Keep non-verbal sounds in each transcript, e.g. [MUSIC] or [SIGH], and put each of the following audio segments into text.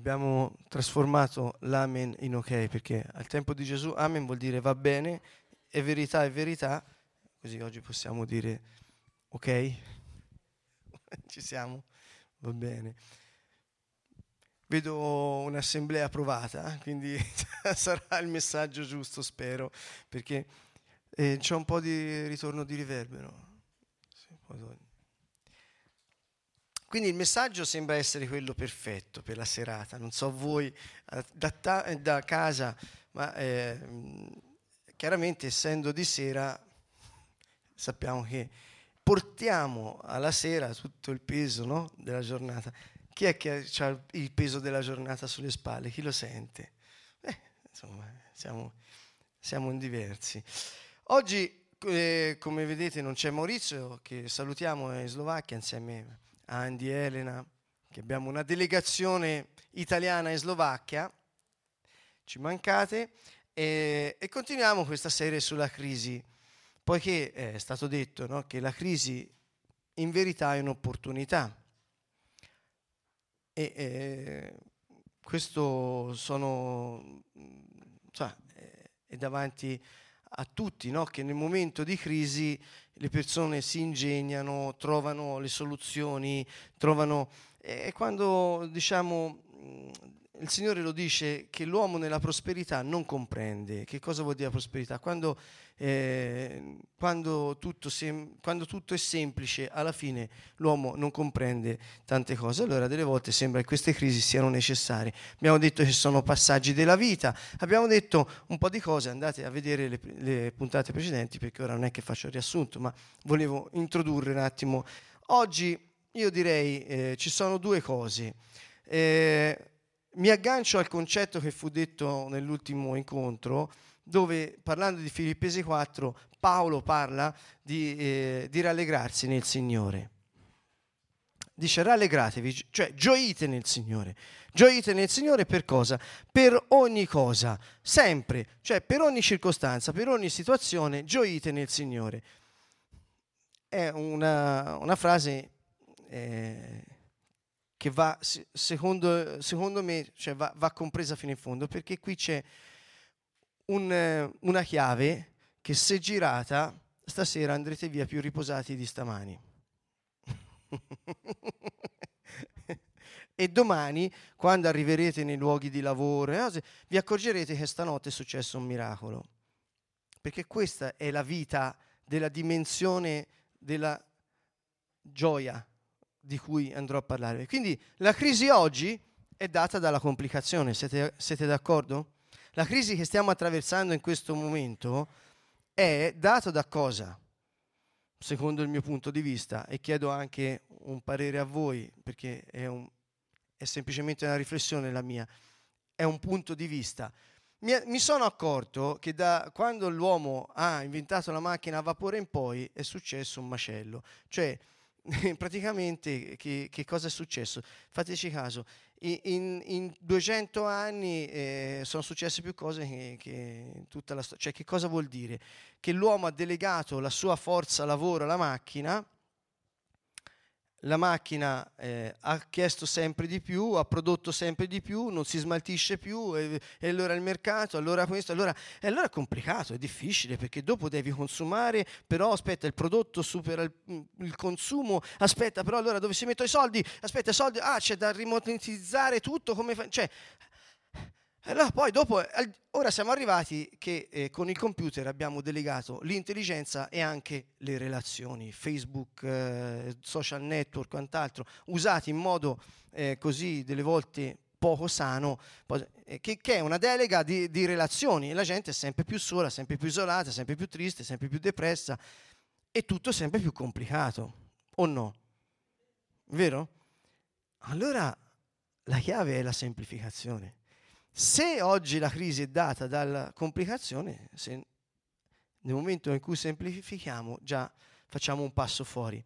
abbiamo trasformato l'amen in ok, perché al tempo di Gesù amen vuol dire va bene, è verità, è verità, così oggi possiamo dire ok, [LAUGHS] ci siamo, va bene. Vedo un'assemblea provata, quindi [LAUGHS] sarà il messaggio giusto, spero, perché eh, c'è un po' di ritorno di riverbero. Quindi il messaggio sembra essere quello perfetto per la serata. Non so voi eh, da, ta- da casa, ma eh, chiaramente essendo di sera sappiamo che portiamo alla sera tutto il peso no, della giornata. Chi è che ha il peso della giornata sulle spalle? Chi lo sente? Eh, insomma, siamo, siamo diversi. Oggi, eh, come vedete, non c'è Maurizio, che salutiamo in Slovacchia insieme a Andy e Elena, che abbiamo una delegazione italiana in Slovacchia, ci mancate, e, e continuiamo questa serie sulla crisi, poiché è stato detto no, che la crisi in verità è un'opportunità. E eh, questo sono, cioè, è davanti a tutti, no? che nel momento di crisi le persone si ingegnano, trovano le soluzioni, trovano... E quando diciamo il Signore lo dice che l'uomo nella prosperità non comprende. Che cosa vuol dire prosperità? Quando, eh, quando, tutto sem- quando, tutto è semplice, alla fine l'uomo non comprende tante cose. Allora delle volte sembra che queste crisi siano necessarie. Abbiamo detto che sono passaggi della vita, abbiamo detto un po' di cose, andate a vedere le, le puntate precedenti perché ora non è che faccio il riassunto, ma volevo introdurre un attimo. Oggi io direi eh, ci sono due cose. Eh, mi aggancio al concetto che fu detto nell'ultimo incontro, dove parlando di Filippesi 4, Paolo parla di, eh, di rallegrarsi nel Signore. Dice rallegratevi, cioè gioite nel Signore. Gioite nel Signore per cosa? Per ogni cosa, sempre, cioè per ogni circostanza, per ogni situazione, gioite nel Signore. È una, una frase eh, che va, secondo, secondo me, cioè va, va, compresa fino in fondo, perché qui c'è un, una chiave che se girata, stasera andrete via più riposati di stamani. [LAUGHS] e domani, quando arriverete nei luoghi di lavoro, vi accorgerete che stanotte è successo un miracolo. Perché questa è la vita della dimensione della gioia di cui andrò a parlare. Quindi la crisi oggi è data dalla complicazione, siete, siete d'accordo? La crisi che stiamo attraversando in questo momento è data da cosa? Secondo il mio punto di vista, e chiedo anche un parere a voi, perché è, un, è semplicemente una riflessione la mia, è un punto di vista. Mi, mi, sono accorto che da quando l'uomo ha inventato la macchina a vapore in poi è successo un macello. Cioè, [LAUGHS] praticamente che, che, cosa è successo? Fateci caso, in, in 200 anni eh, sono successe più cose che, che tutta la storia. Cioè, che cosa vuol dire? Che l'uomo ha delegato la sua forza lavoro alla macchina la macchina eh, ha chiesto sempre di più, ha prodotto sempre di più, non si smaltisce più, e, e allora il mercato, allora questo, allora, e allora è complicato, è difficile perché dopo devi consumare, però aspetta il prodotto supera il, il consumo, aspetta però allora dove si mettono i soldi, aspetta i soldi, ah c'è da rimonetizzare tutto, come fa, cioè allora poi dopo, ora siamo arrivati che eh, con il computer abbiamo delegato l'intelligenza e anche le relazioni, Facebook, eh, social network, quant'altro, usati in modo eh, così delle volte poco sano, eh, che, che, è una delega di, di relazioni e la gente è sempre più sola, sempre più isolata, sempre più triste, sempre più depressa e tutto sempre più complicato, o no? Vero? Allora la chiave è la semplificazione. Se oggi la crisi è data dalla complicazione, se nel momento in cui semplifichiamo già facciamo un passo fuori.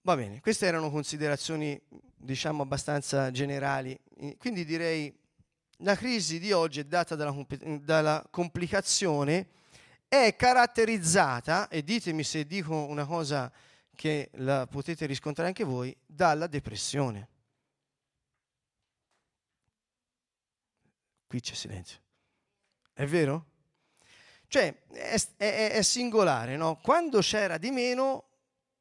Va bene, queste erano considerazioni diciamo abbastanza generali, quindi direi la crisi di oggi è data dalla, dalla complicazione, è caratterizzata, e ditemi se dico una cosa che la potete riscontrare anche voi, dalla depressione. Qui c'è silenzio. È vero? Cioè, è, è, è singolare, no? Quando c'era di meno,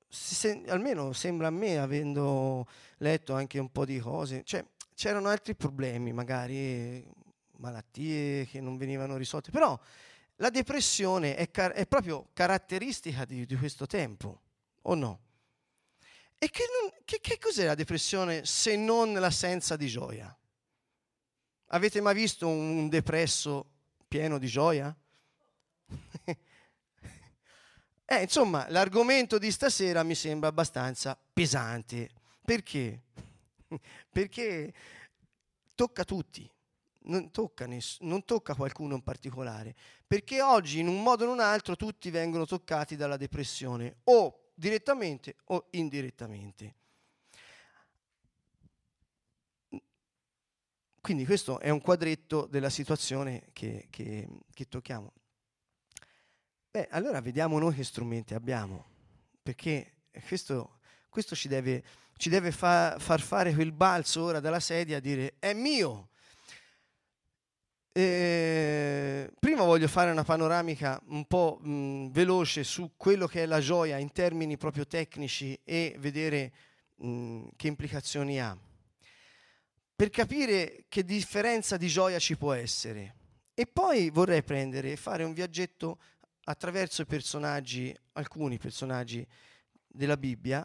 se, almeno sembra a me, avendo letto anche un po' di cose, cioè, c'erano altri problemi, magari malattie che non venivano risolte, però la depressione è, car- è proprio caratteristica di, di, questo tempo, o no? E che, non, che, che cos'è la depressione se non l'assenza di gioia? Avete mai visto un depresso pieno di gioia? [LAUGHS] eh, insomma, l'argomento di stasera mi sembra abbastanza pesante. Perché? [LAUGHS] Perché tocca tutti non tocca, ness- non tocca qualcuno in particolare, perché oggi in un modo o in un altro tutti vengono toccati dalla depressione, o direttamente o indirettamente. Quindi questo è un quadretto della situazione che, che, che tocchiamo. Beh, allora vediamo noi che strumenti abbiamo, perché questo, questo ci deve, ci deve fa, far fare quel balzo ora dalla sedia a dire è mio, eh, prima voglio fare una panoramica un po' mh, veloce su quello che è la gioia in termini proprio tecnici e vedere mh, che implicazioni ha. Per capire che differenza di gioia ci può essere. E poi vorrei prendere e fare un viaggetto attraverso i personaggi, alcuni personaggi della Bibbia,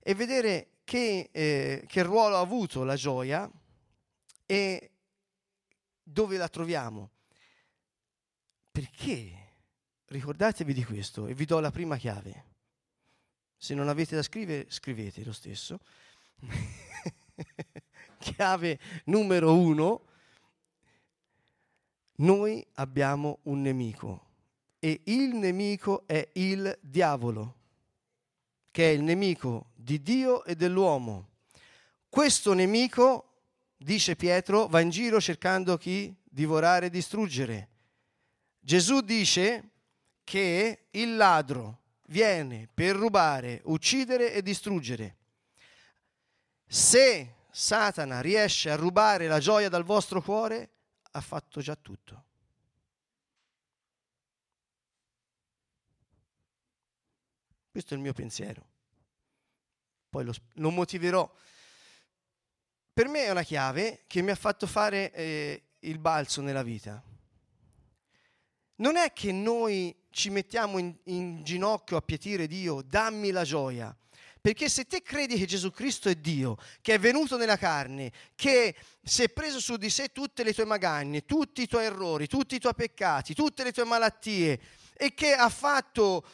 e vedere che, eh, che ruolo ha avuto la gioia e dove la troviamo. Perché? Ricordatevi di questo e vi do la prima chiave. Se non avete da scrivere, scrivete lo stesso. [LAUGHS] chiave numero uno. Noi abbiamo un nemico e il nemico è il diavolo, che è il nemico di Dio e dell'uomo. Questo nemico dice Pietro, va in giro cercando chi divorare e distruggere. Gesù dice che il ladro viene per rubare, uccidere e distruggere. Se Satana riesce a rubare la gioia dal vostro cuore, ha fatto già tutto. Questo è il mio pensiero. Poi lo, lo motiverò per me è una chiave che mi ha fatto fare eh, il balzo nella vita. Non è che noi ci mettiamo in, in ginocchio a pietire Dio, dammi la gioia. Perché se te credi che Gesù Cristo è Dio, che è venuto nella carne, che si è preso su di sé tutte le tue magagne, tutti i tuoi errori, tutti i tuoi peccati, tutte le tue malattie, e che ha fatto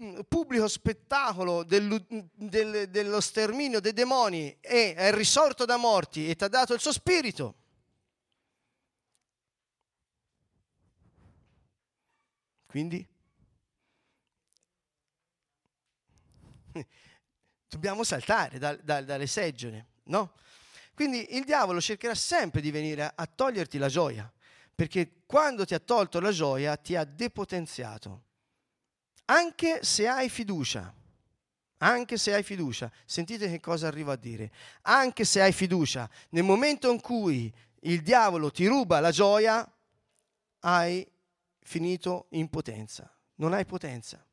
mm, pubblico spettacolo del, del, dello sterminio dei demoni e è risorto da morti e ti ha dato il suo spirito. Quindi dobbiamo saltare da, da, dalle seggiole, no? Quindi il diavolo cercherà sempre di venire a, a toglierti la gioia perché quando ti ha tolto la gioia ti ha depotenziato. Anche se hai fiducia, anche se hai fiducia, sentite che cosa arrivo a dire, anche se hai fiducia, nel momento in cui il diavolo ti ruba la gioia, hai finito in potenza, non hai potenza.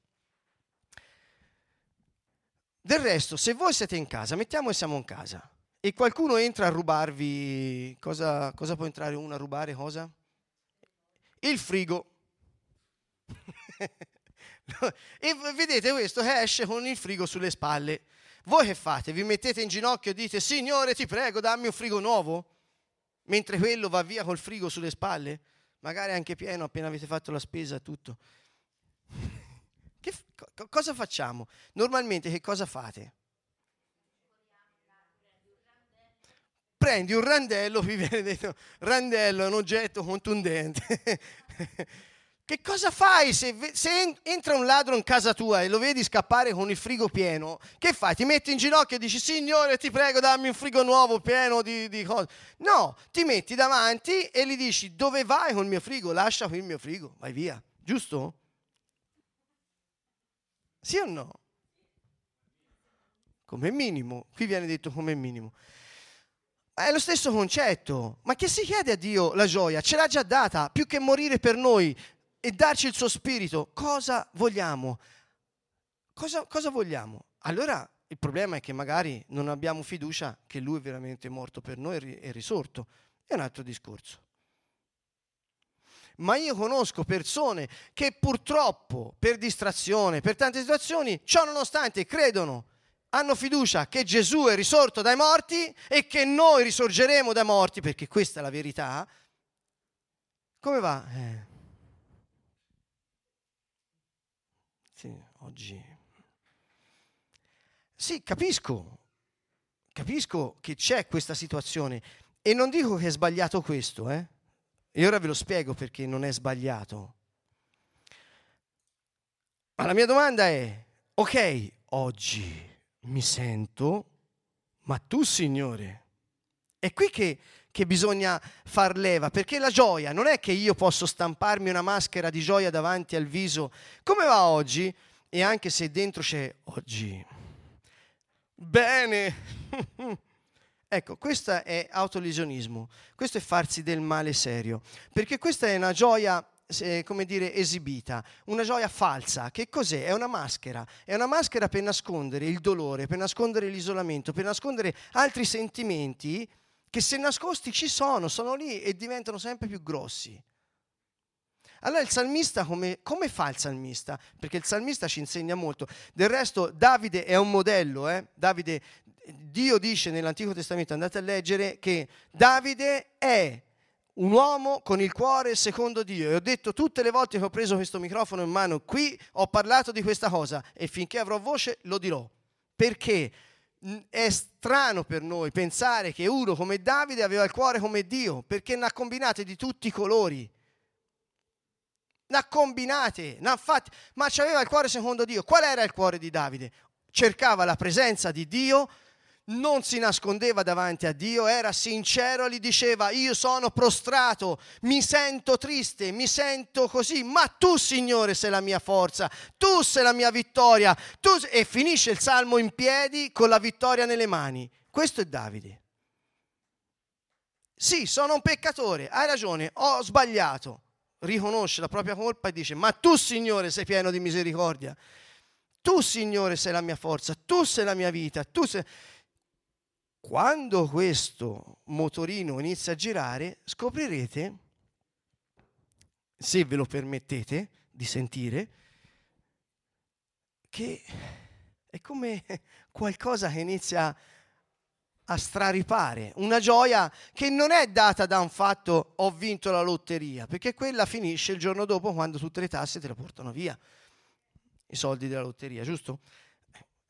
Del resto, se voi siete in casa, mettiamo che siamo in casa, e qualcuno entra a rubarvi, cosa, cosa può entrare uno a rubare? Cosa? il frigo. [LAUGHS] e vedete questo che esce con il frigo sulle spalle. Voi che fate? Vi mettete in ginocchio e dite, Signore ti prego, dammi un frigo nuovo? Mentre quello va via col frigo sulle spalle? Magari anche pieno appena avete fatto la spesa tutto. Che, co- cosa facciamo? Normalmente che cosa fate? prendi un randello, [LAUGHS] qui viene detto, randello è un oggetto contundente. [LAUGHS] che cosa fai se, se, entra un ladro in casa tua e lo vedi scappare con il frigo pieno? Che fai? Ti metti in ginocchio e dici, Signore, ti prego, dammi un frigo nuovo pieno di, di cose. No, ti metti davanti e gli dici, dove vai con il mio frigo? Lascia qui il mio frigo, vai via. Giusto? Sì o no? Come minimo, qui viene detto come minimo. È lo stesso concetto. Ma che si chiede a Dio la gioia? Ce l'ha già data, più che morire per noi e darci il suo spirito. Cosa vogliamo? Cosa, cosa vogliamo? Allora il problema è che magari non abbiamo fiducia che lui è veramente morto per noi e risorto. È un altro discorso. Ma io conosco persone che purtroppo per distrazione, per tante situazioni, ciò nonostante credono, hanno fiducia che Gesù è risorto dai morti e che noi risorgeremo dai morti, perché questa è la verità. Come va? Eh. Sì, oggi sì, capisco, capisco che c'è questa situazione e non dico che è sbagliato questo, eh? E ora ve lo spiego perché non è sbagliato. Ma la mia domanda è, ok, oggi mi sento, ma tu Signore, è qui che, che bisogna far leva, perché la gioia non è che io posso stamparmi una maschera di gioia davanti al viso, come va oggi? E anche se dentro c'è oggi Bene. [LAUGHS] ecco, questo è autolesionismo, questo è farsi del male serio, perché questa è una gioia eh, come dire, esibita, una gioia falsa. Che cos'è? È una maschera. È una maschera per nascondere il dolore, per nascondere l'isolamento, per nascondere altri sentimenti che se nascosti ci sono, sono lì e diventano sempre più grossi. Allora il salmista come, come, fa il salmista? Perché il salmista ci insegna molto. Del resto Davide è un modello. Eh? Davide, Dio dice nell'Antico Testamento, andate a leggere, che Davide è un uomo con il cuore secondo Dio. E ho detto tutte le volte che ho preso questo microfono in mano, qui ho parlato di questa cosa e finché avrò voce lo dirò. Perché? È strano per noi pensare che uno come Davide aveva il cuore come Dio, perché ne ha combinate di tutti i colori ne ha combinate, ne ha fatti, ma aveva il cuore secondo Dio. Qual era il cuore di Davide? Cercava la presenza di Dio, non si nascondeva davanti a Dio, era sincero, gli diceva io sono prostrato, mi sento triste, mi sento così, ma tu Signore sei la mia forza, tu sei la mia vittoria, tu... e finisce il salmo in piedi con la vittoria nelle mani. Questo è Davide. Sì, sono un peccatore, hai ragione, ho sbagliato, riconosce la propria colpa e dice, ma tu Signore sei pieno di misericordia, tu Signore sei la mia forza, tu sei la mia vita, tu sei... Quando questo motorino inizia a girare, scoprirete, se ve lo permettete di sentire, che è come [LAUGHS] qualcosa che inizia a straripare, una gioia che non è data da un fatto ho vinto la lotteria, perché quella finisce il giorno dopo quando tutte le tasse te la portano via, i soldi della lotteria, giusto?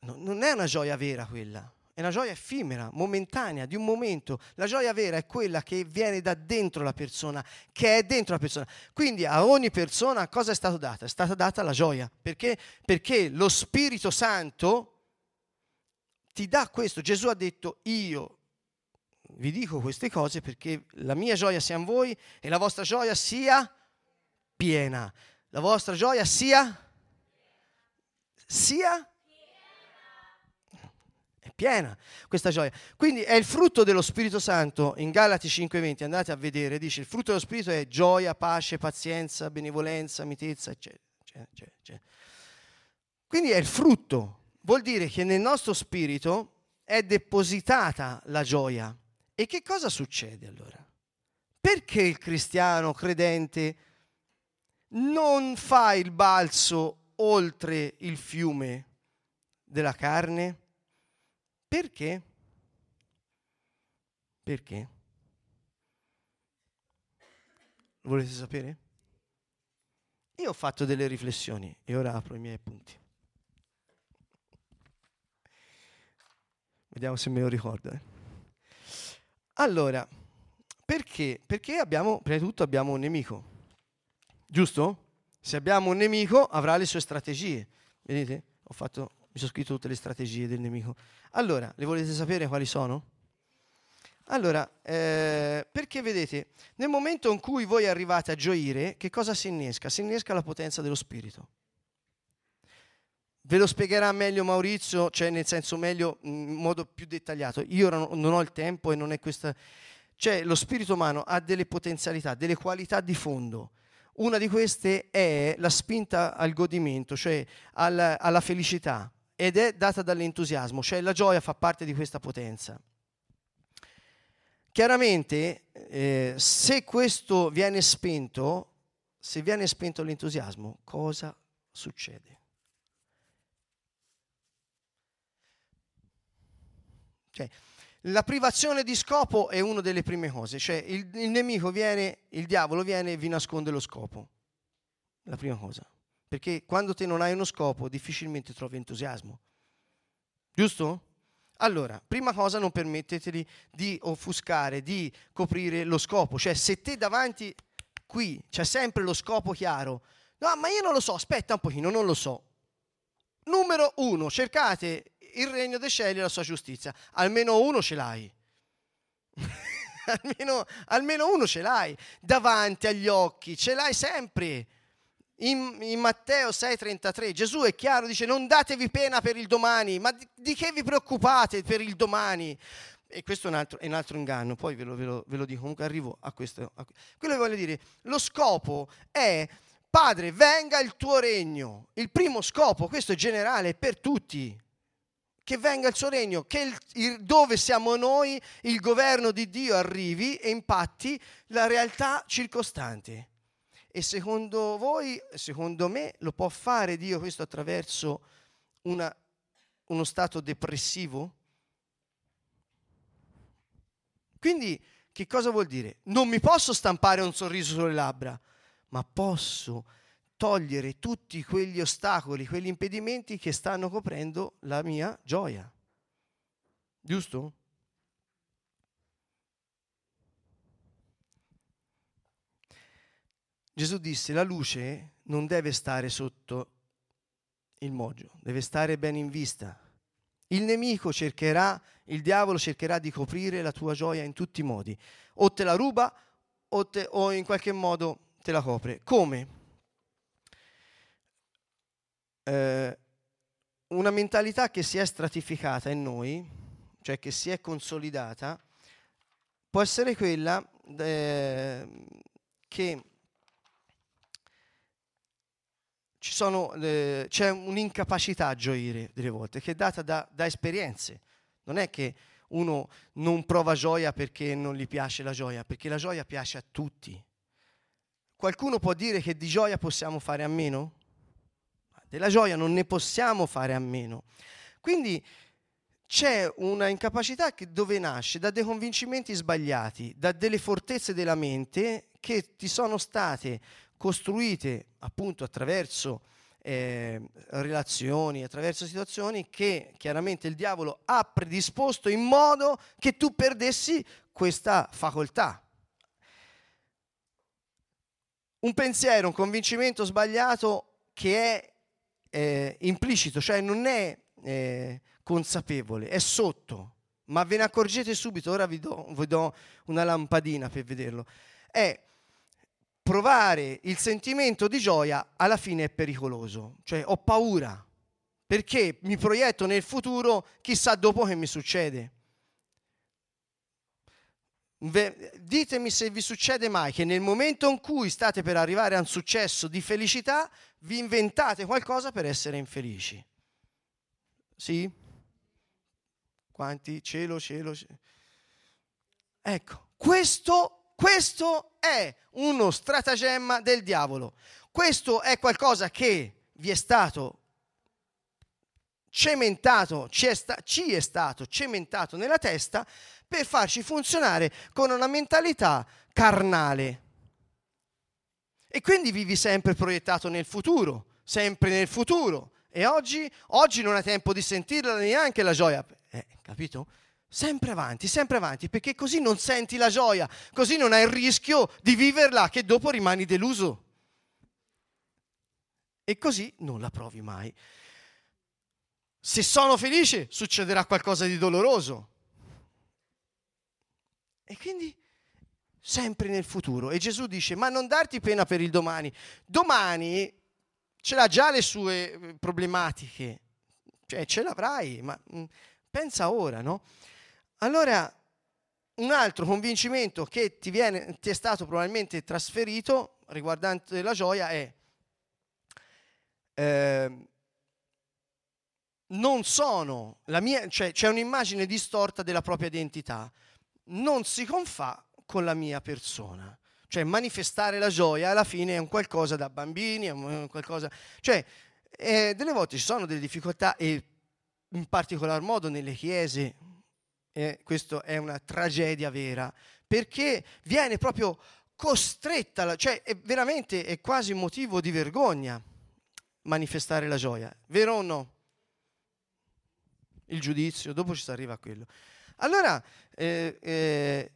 Non è una gioia vera quella, è una gioia effimera, momentanea, di un momento. La gioia vera è quella che viene da dentro la persona, che è dentro la persona. Quindi a ogni persona cosa è stata data? È stata data la gioia. Perché? Perché lo Spirito Santo ti dà questo. Gesù ha detto io vi dico queste cose perché la mia gioia sia in voi e la vostra gioia sia piena. La vostra gioia sia sia è piena questa gioia. Quindi è il frutto dello Spirito Santo in Galati 5:20, andate a vedere, dice il frutto dello Spirito è gioia, pace, pazienza, benevolenza, mitezza, eccetera, eccetera, eccetera. Quindi è il frutto vuol dire che nel nostro spirito è depositata la gioia. E che cosa succede allora? Perché il cristiano credente non fa il balzo oltre il fiume della carne? Perché? Perché? Volete sapere? Io ho fatto delle riflessioni e ora apro i miei punti. Vediamo se me lo ricordo. Eh. Allora, perché? Perché abbiamo, prima di tutto abbiamo un nemico, giusto? Se abbiamo un nemico avrà le sue strategie. Vedete? Ho fatto, mi sono scritto tutte le strategie del nemico. Allora, le volete sapere quali sono? Allora, eh, perché vedete, nel momento in cui voi arrivate a gioire, che cosa si innesca? Si innesca la potenza dello Spirito. ve lo spiegherà meglio Maurizio, cioè nel senso meglio in modo più dettagliato. Io non ho il tempo e non è questa... Cioè lo spirito umano ha delle potenzialità, delle qualità di fondo. Una di queste è la spinta al godimento, cioè alla, alla felicità, ed è data dall'entusiasmo, cioè la gioia fa parte di questa potenza. Chiaramente, eh, se questo viene spento, se viene spento l'entusiasmo, cosa succede? Cioè, la privazione di scopo è una delle prime cose, cioè il, il, nemico viene, il diavolo viene e vi nasconde lo scopo, la prima cosa, perché quando te non hai uno scopo difficilmente trovi entusiasmo, giusto? Allora, prima cosa non permetteteli di offuscare, di coprire lo scopo, cioè se te davanti qui c'è sempre lo scopo chiaro, no ma io non lo so, aspetta un pochino, non lo so. Numero uno, cercate il regno dei cieli e la sua giustizia, almeno uno ce l'hai. [LAUGHS] almeno, almeno uno ce l'hai davanti agli occhi, ce l'hai sempre. In, in, Matteo 6:33 Gesù è chiaro, dice non datevi pena per il domani, ma di, di che vi preoccupate per il domani? E questo è un altro, è un altro inganno, poi ve lo, ve, lo, ve lo, dico, comunque arrivo a questo. A, quello che voglio dire, lo scopo è, Padre, venga il tuo regno. Il primo scopo, questo è generale, per tutti. Che venga il suo regno, che il, il, dove siamo noi il governo di Dio arrivi e impatti la realtà circostante. E secondo voi, secondo me, lo può fare Dio questo attraverso una, uno stato depressivo? Quindi che cosa vuol dire? Non mi posso stampare un sorriso sulle labbra, ma posso togliere tutti quegli ostacoli, quegli impedimenti che stanno coprendo la mia gioia. Giusto? Gesù disse la luce non deve stare sotto il moggio, deve stare ben in vista. Il nemico cercherà, il diavolo cercherà di coprire la tua gioia in tutti i modi. O te la ruba o, te, o in qualche modo te la copre. Come? Eh, una mentalità che si è stratificata in noi, cioè che si è consolidata, può essere quella eh, che sono, eh, c'è un'incapacità a gioire delle volte, che è data da, da, esperienze. Non è che uno non prova gioia perché non gli piace la gioia, perché la gioia piace a tutti. Qualcuno può dire che di gioia possiamo fare a meno? Della gioia non ne possiamo fare a meno. Quindi c'è una incapacità che dove nasce da dei convincimenti sbagliati, da delle fortezze della mente che ti sono state costruite appunto attraverso eh, relazioni, attraverso situazioni che chiaramente il diavolo ha predisposto in modo che tu perdessi questa facoltà. Un pensiero, un convincimento sbagliato che è eh, implicito, cioè non è eh, consapevole, è sotto, ma ve ne accorgete subito, ora vi do, vi do una lampadina per vederlo. È provare il sentimento di gioia alla fine è pericoloso, cioè ho paura perché mi proietto nel futuro, chissà dopo che mi succede. Ditemi se vi succede mai che nel momento in cui state per arrivare a un successo di felicità, vi inventate qualcosa per essere infelici. Sì? Quanti? Cielo, cielo. cielo. Ecco, questo questo è uno stratagemma del diavolo. Questo è qualcosa che vi è stato cementato, ci è, sta- ci è stato cementato nella testa per farci funzionare con una mentalità carnale. E quindi vivi sempre proiettato nel futuro, sempre nel futuro. E oggi, oggi non hai tempo di sentirla neanche la gioia. Eh, capito? Sempre avanti, sempre avanti, perché così non senti la gioia, così non hai il rischio di viverla che dopo rimani deluso. E così non la provi mai. Se sono felice succederà qualcosa di doloroso. E quindi sempre nel futuro. E Gesù dice, ma non darti pena per il domani. Domani ce l'ha già le sue eh, problematiche, cioè ce l'avrai, ma mh, pensa ora, no? Allora, un altro convincimento che ti, viene, ti è stato probabilmente trasferito riguardante la gioia è eh, non sono la mia, cioè c'è un'immagine distorta della propria identità, non si confà con la mia persona. Cioè manifestare la gioia alla fine è un qualcosa da bambini, è un qualcosa... Cioè, eh, delle volte ci sono delle difficoltà e in particolar modo nelle chiese, eh, questa è una tragedia vera, perché viene proprio costretta, cioè è veramente è quasi motivo di vergogna manifestare la gioia, vero o no? Il giudizio, dopo ci si arriva a quello. Allora, eh, eh,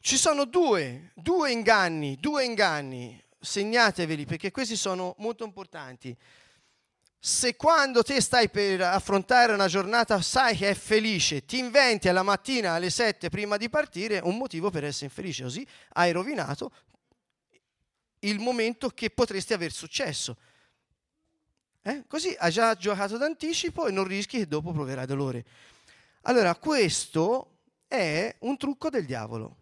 ci sono due, due inganni, due inganni, segnateveli perché questi sono molto importanti. Se quando te stai per affrontare una giornata sai che è felice, ti inventi alla mattina alle 7 prima di partire un motivo per essere infelice, così hai rovinato il momento che potresti aver successo. Eh? Così hai già giocato d'anticipo e non rischi che dopo proverai dolore. Allora, questo è un trucco del diavolo.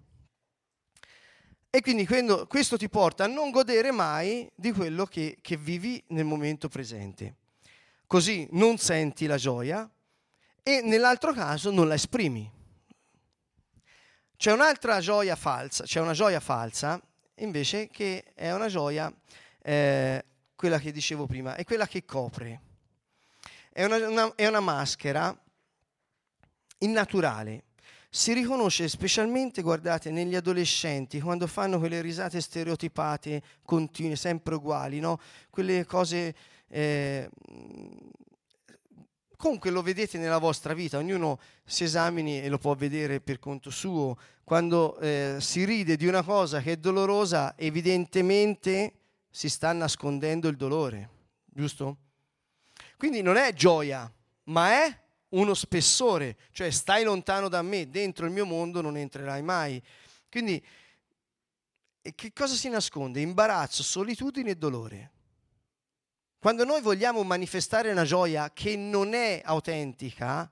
E quindi questo ti porta a non godere mai di quello che, che vivi nel momento presente. Così non senti la gioia e nell'altro caso non la esprimi. C'è un'altra gioia falsa, c'è una gioia falsa invece che è una gioia eh, quella che dicevo prima, è quella che copre. È una, una, è una maschera innaturale. Si riconosce specialmente, guardate, negli adolescenti, quando fanno quelle risate stereotipate, continue, sempre uguali, no? Quelle cose... Eh, comunque lo vedete nella vostra vita, ognuno si esamini e lo può vedere per conto suo. Quando eh, si ride di una cosa che è dolorosa, evidentemente si sta nascondendo il dolore, giusto? Quindi non è gioia, ma è uno spessore, cioè stai lontano da me, dentro il mio mondo non entrerai mai. Quindi che cosa si nasconde? Imbarazzo, solitudine e dolore. Quando noi vogliamo manifestare una gioia che non è autentica,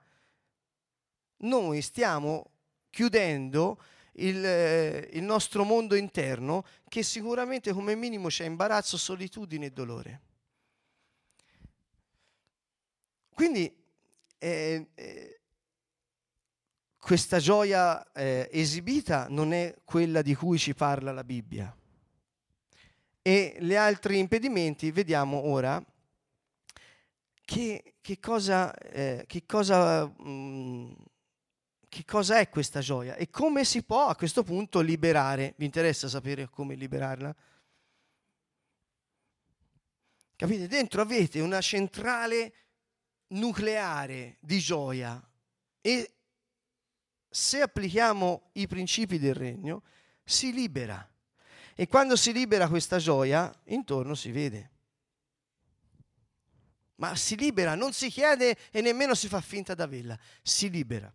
noi stiamo chiudendo il, eh, il nostro mondo interno che sicuramente come minimo c'è imbarazzo, solitudine e dolore. Quindi eh, eh, questa gioia eh, esibita non è quella di cui ci parla la Bibbia. E gli altri impedimenti, vediamo ora che, che cosa, eh, che cosa mh, mm, che cosa è questa gioia e come si può a questo punto liberare. Vi interessa sapere come liberarla? Capite? Dentro avete una centrale nucleare di gioia e se applichiamo i principi del regno si libera. E quando si libera questa gioia, intorno si vede. Ma si libera, non si chiede e nemmeno si fa finta d'averla, si libera.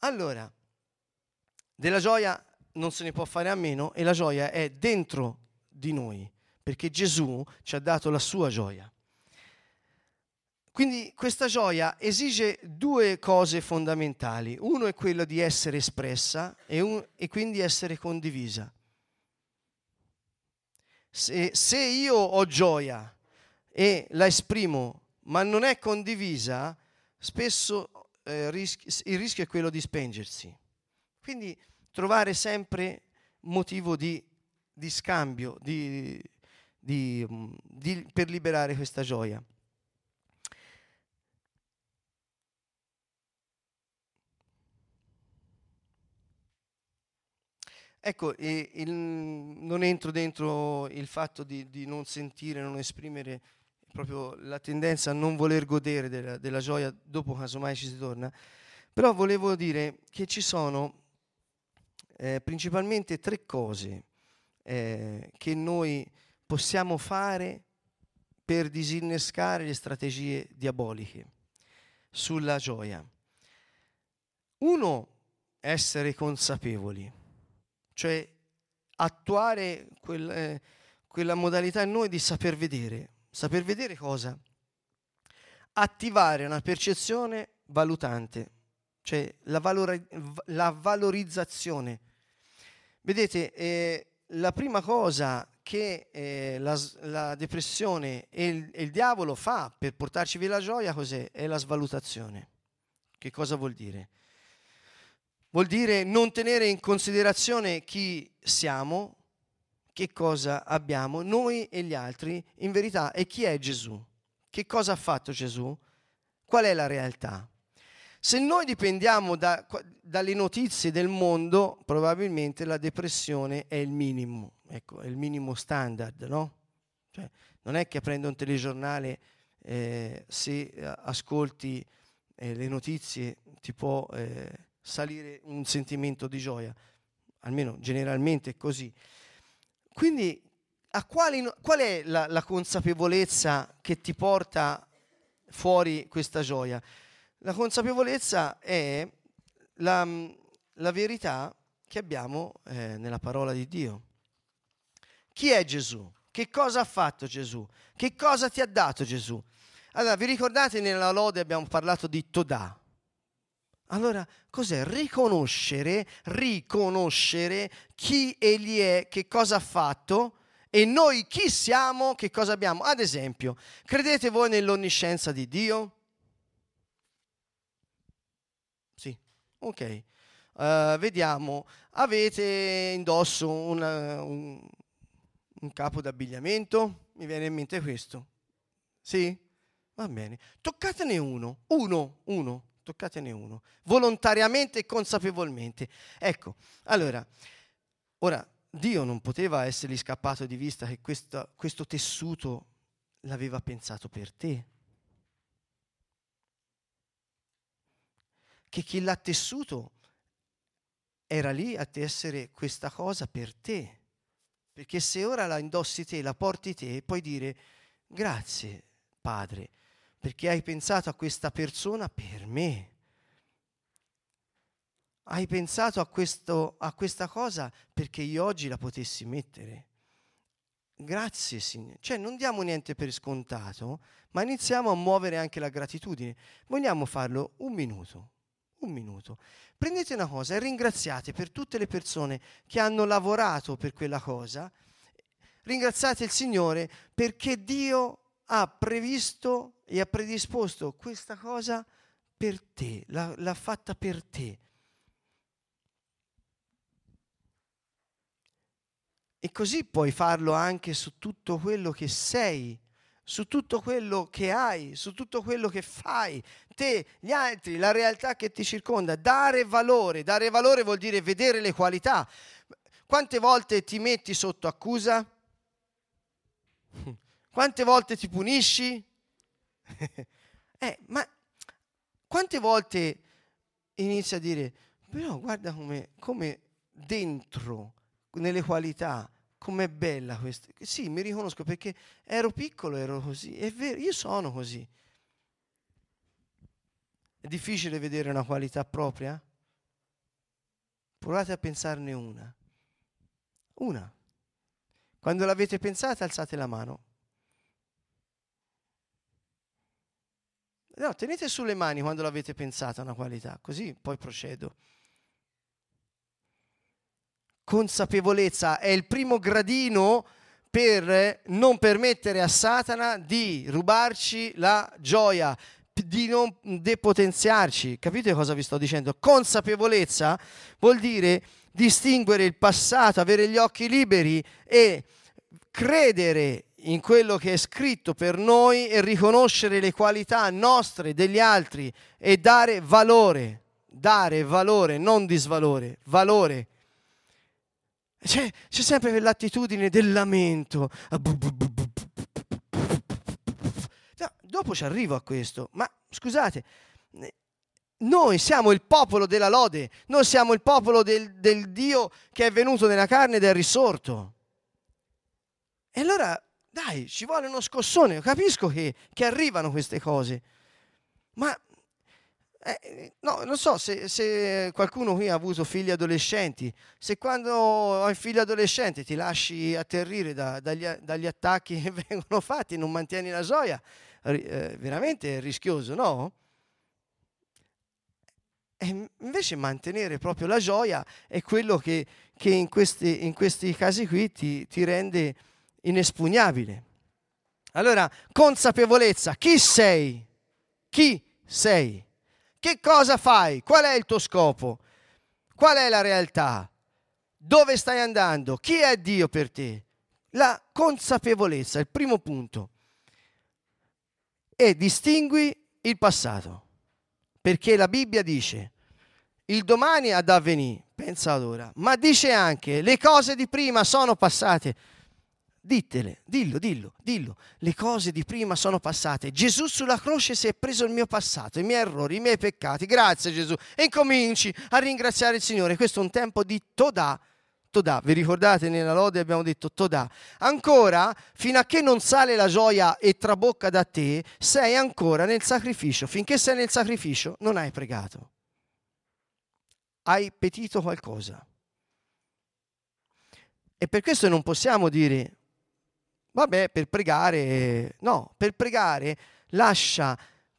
Allora, della gioia non se ne può fare a meno e la gioia è dentro di noi, perché Gesù ci ha dato la sua gioia. Quindi questa gioia esige due cose fondamentali. Uno è quello di essere espressa e, un, e quindi essere condivisa. Se, se, io ho gioia e la esprimo, ma non è condivisa, spesso eh, rischi, il rischio è quello di spengersi. Quindi trovare sempre motivo di, di scambio di, di, per liberare questa gioia. Ecco, il, non entro dentro il fatto di, di non sentire, non esprimere proprio la tendenza a non voler godere della, della gioia dopo casomai ci si torna, però volevo dire che ci sono eh, principalmente tre cose eh, che noi possiamo fare per disinnescare le strategie diaboliche sulla gioia. Uno, essere consapevoli, cioè attuare quel, eh, quella modalità in noi di saper vedere Saper vedere cosa? Attivare una percezione valutante, cioè la, valora- la valorizzazione. Vedete, eh, la prima cosa che eh, la, la, depressione e il, e il, diavolo fa per portarci via la gioia cos'è? È la svalutazione. Che cosa vuol dire? Vuol dire non tenere in considerazione chi siamo, che cosa abbiamo, noi e gli altri, in verità, e chi è Gesù. Che cosa ha fatto Gesù? Qual è la realtà? Se noi dipendiamo da, dalle notizie del mondo, probabilmente la depressione è il minimo, ecco, è il minimo standard, no? Cioè, non è che prendo un telegiornale, eh, se eh, ascolti eh, le notizie ti può eh, salire un sentimento di gioia, almeno generalmente è così. Quindi quali, qual è la, la consapevolezza che ti porta fuori questa gioia? La consapevolezza è la, la verità che abbiamo eh, nella parola di Dio. Chi è Gesù? Che cosa ha fatto Gesù? Che cosa ti ha dato Gesù? Allora, vi ricordate nella lode abbiamo parlato di Todà? Allora, cos'è? Riconoscere, riconoscere chi egli è, che cosa ha fatto e noi chi siamo, che cosa abbiamo. Ad esempio, credete voi nell'onniscienza di Dio? Ok. Uh, vediamo, avete indosso una, un, un capo d'abbigliamento? Mi viene in mente questo. Sì? Va bene. Toccatene uno, uno, uno, toccatene uno, volontariamente e consapevolmente. Ecco, allora, ora, Dio non poteva essergli scappato di vista che questo, questo tessuto l'aveva pensato per te. che chi l'ha tessuto era lì a tessere questa cosa per te. Perché se ora la indossi te, la porti te, puoi dire grazie Padre, perché hai pensato a questa persona per me. Hai pensato a, questo, a questa cosa perché io oggi la potessi mettere. Grazie Signore. Cioè non diamo niente per scontato, ma iniziamo a muovere anche la gratitudine. Vogliamo farlo un minuto un minuto. Prendete una cosa e ringraziate per tutte le persone che hanno lavorato per quella cosa. Ringraziate il Signore perché Dio ha previsto e ha predisposto questa cosa per te, l'ha, l'ha fatta per te. E così puoi farlo anche su tutto quello che sei su tutto quello che hai, su tutto quello che fai, te, gli altri, la realtà che ti circonda. Dare valore, dare valore vuol dire vedere le qualità. Quante volte ti metti sotto accusa? Quante volte ti punisci? [LAUGHS] eh, ma quante volte inizi a dire, però guarda come, come dentro, nelle qualità, com'è bella questa. Sì, mi riconosco perché ero piccolo, ero così. È vero, io sono così. È difficile vedere una qualità propria? Provate a pensarne una. Una. Quando l'avete pensata, alzate la mano. No, tenete sulle mani quando l'avete pensata una qualità, così poi procedo consapevolezza è il primo gradino per non permettere a Satana di rubarci la gioia, di non depotenziarci. Capite cosa vi sto dicendo? Consapevolezza vuol dire distinguere il passato, avere gli occhi liberi e credere in quello che è scritto per noi e riconoscere le qualità nostre degli altri e dare valore, dare valore, non disvalore, valore c'è, c'è sempre quell'attitudine del lamento. No, dopo ci arrivo a questo, ma scusate, noi siamo il popolo della lode, noi siamo il popolo del, del Dio che è venuto nella carne ed è risorto. E allora, dai, ci vuole uno scossone, capisco che, che arrivano queste cose, ma Eh, no, non so se, se, qualcuno qui ha avuto figli adolescenti, se quando hai figli adolescenti ti lasci atterrire da, dagli, dagli, attacchi [LAUGHS] che vengono fatti, non mantieni la gioia, eh, veramente è rischioso, no? E invece mantenere proprio la gioia è quello che, che in, questi, in, questi, casi qui ti, ti rende inespugnabile. Allora, consapevolezza, chi sei? Chi sei? Che cosa fai? Qual è il tuo scopo? Qual è la realtà? Dove stai andando? Chi è Dio per te? La consapevolezza, il primo punto. E distingui il passato. Perché la Bibbia dice, il domani ad avvenire, pensa ad ora, ma dice anche, le cose di prima sono passate. Dittele, dillo, dillo, dillo. Le cose di prima sono passate. Gesù sulla croce si è preso il mio passato, i miei errori, i miei peccati. Grazie Gesù. E incominci a ringraziare il Signore. Questo è un tempo di Todà. Todà, vi ricordate nella lode abbiamo detto Todà. Ancora, fino a che non sale la gioia e trabocca da te, sei ancora nel sacrificio. Finché sei nel sacrificio non hai pregato. Hai petito qualcosa. E per questo non possiamo dire Vabbè, per pregare, no, per pregare lascia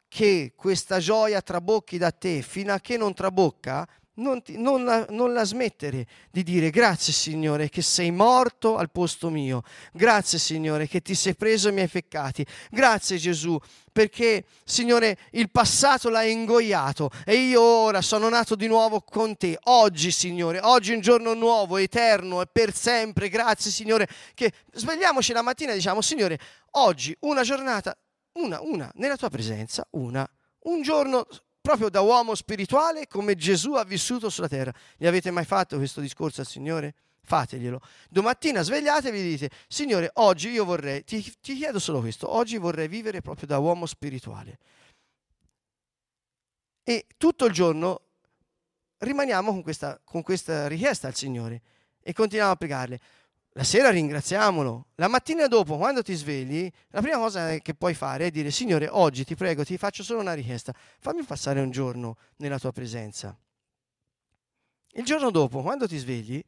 che questa gioia trabocchi da te fino a che non trabocca, non, ti, non, la, non, la, smettere di dire grazie Signore che sei morto al posto mio, grazie Signore che ti sei preso i miei peccati, grazie Gesù perché Signore il passato l'hai ingoiato e io ora sono nato di nuovo con te, oggi Signore, oggi è un giorno nuovo, eterno e per sempre, grazie Signore che svegliamoci la mattina e diciamo Signore oggi una giornata, una, una, nella tua presenza, una, un giorno proprio da uomo spirituale come Gesù ha vissuto sulla terra. Gli avete mai fatto questo discorso al Signore? Fateglielo. Domattina svegliatevi e dite, Signore, oggi io vorrei, ti, ti chiedo solo questo, oggi vorrei vivere proprio da uomo spirituale. E tutto il giorno rimaniamo con questa, con questa richiesta al Signore e continuiamo a pregarle. La sera ringraziamolo. La mattina dopo, quando ti svegli, la prima cosa che puoi fare è dire, Signore, oggi ti prego, ti faccio solo una richiesta, fammi passare un giorno nella tua presenza. Il giorno dopo, quando ti svegli,